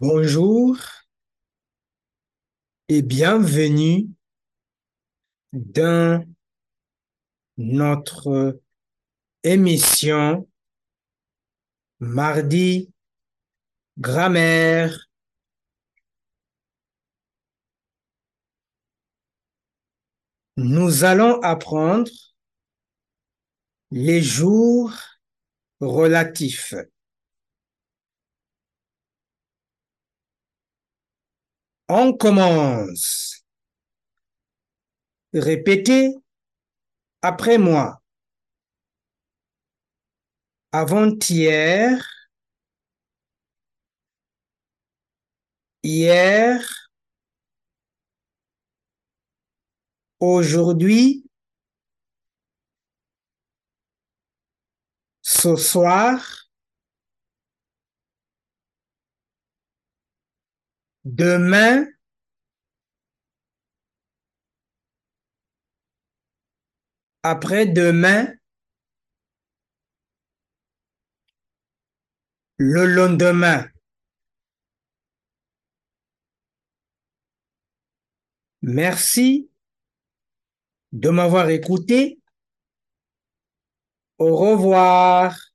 Bonjour et bienvenue dans notre émission Mardi Grammaire. Nous allons apprendre les jours relatifs. On commence. Répétez après moi. Avant-hier, hier, aujourd'hui, ce soir, demain, après-demain, le lendemain. Merci de m'avoir écouté. Au revoir.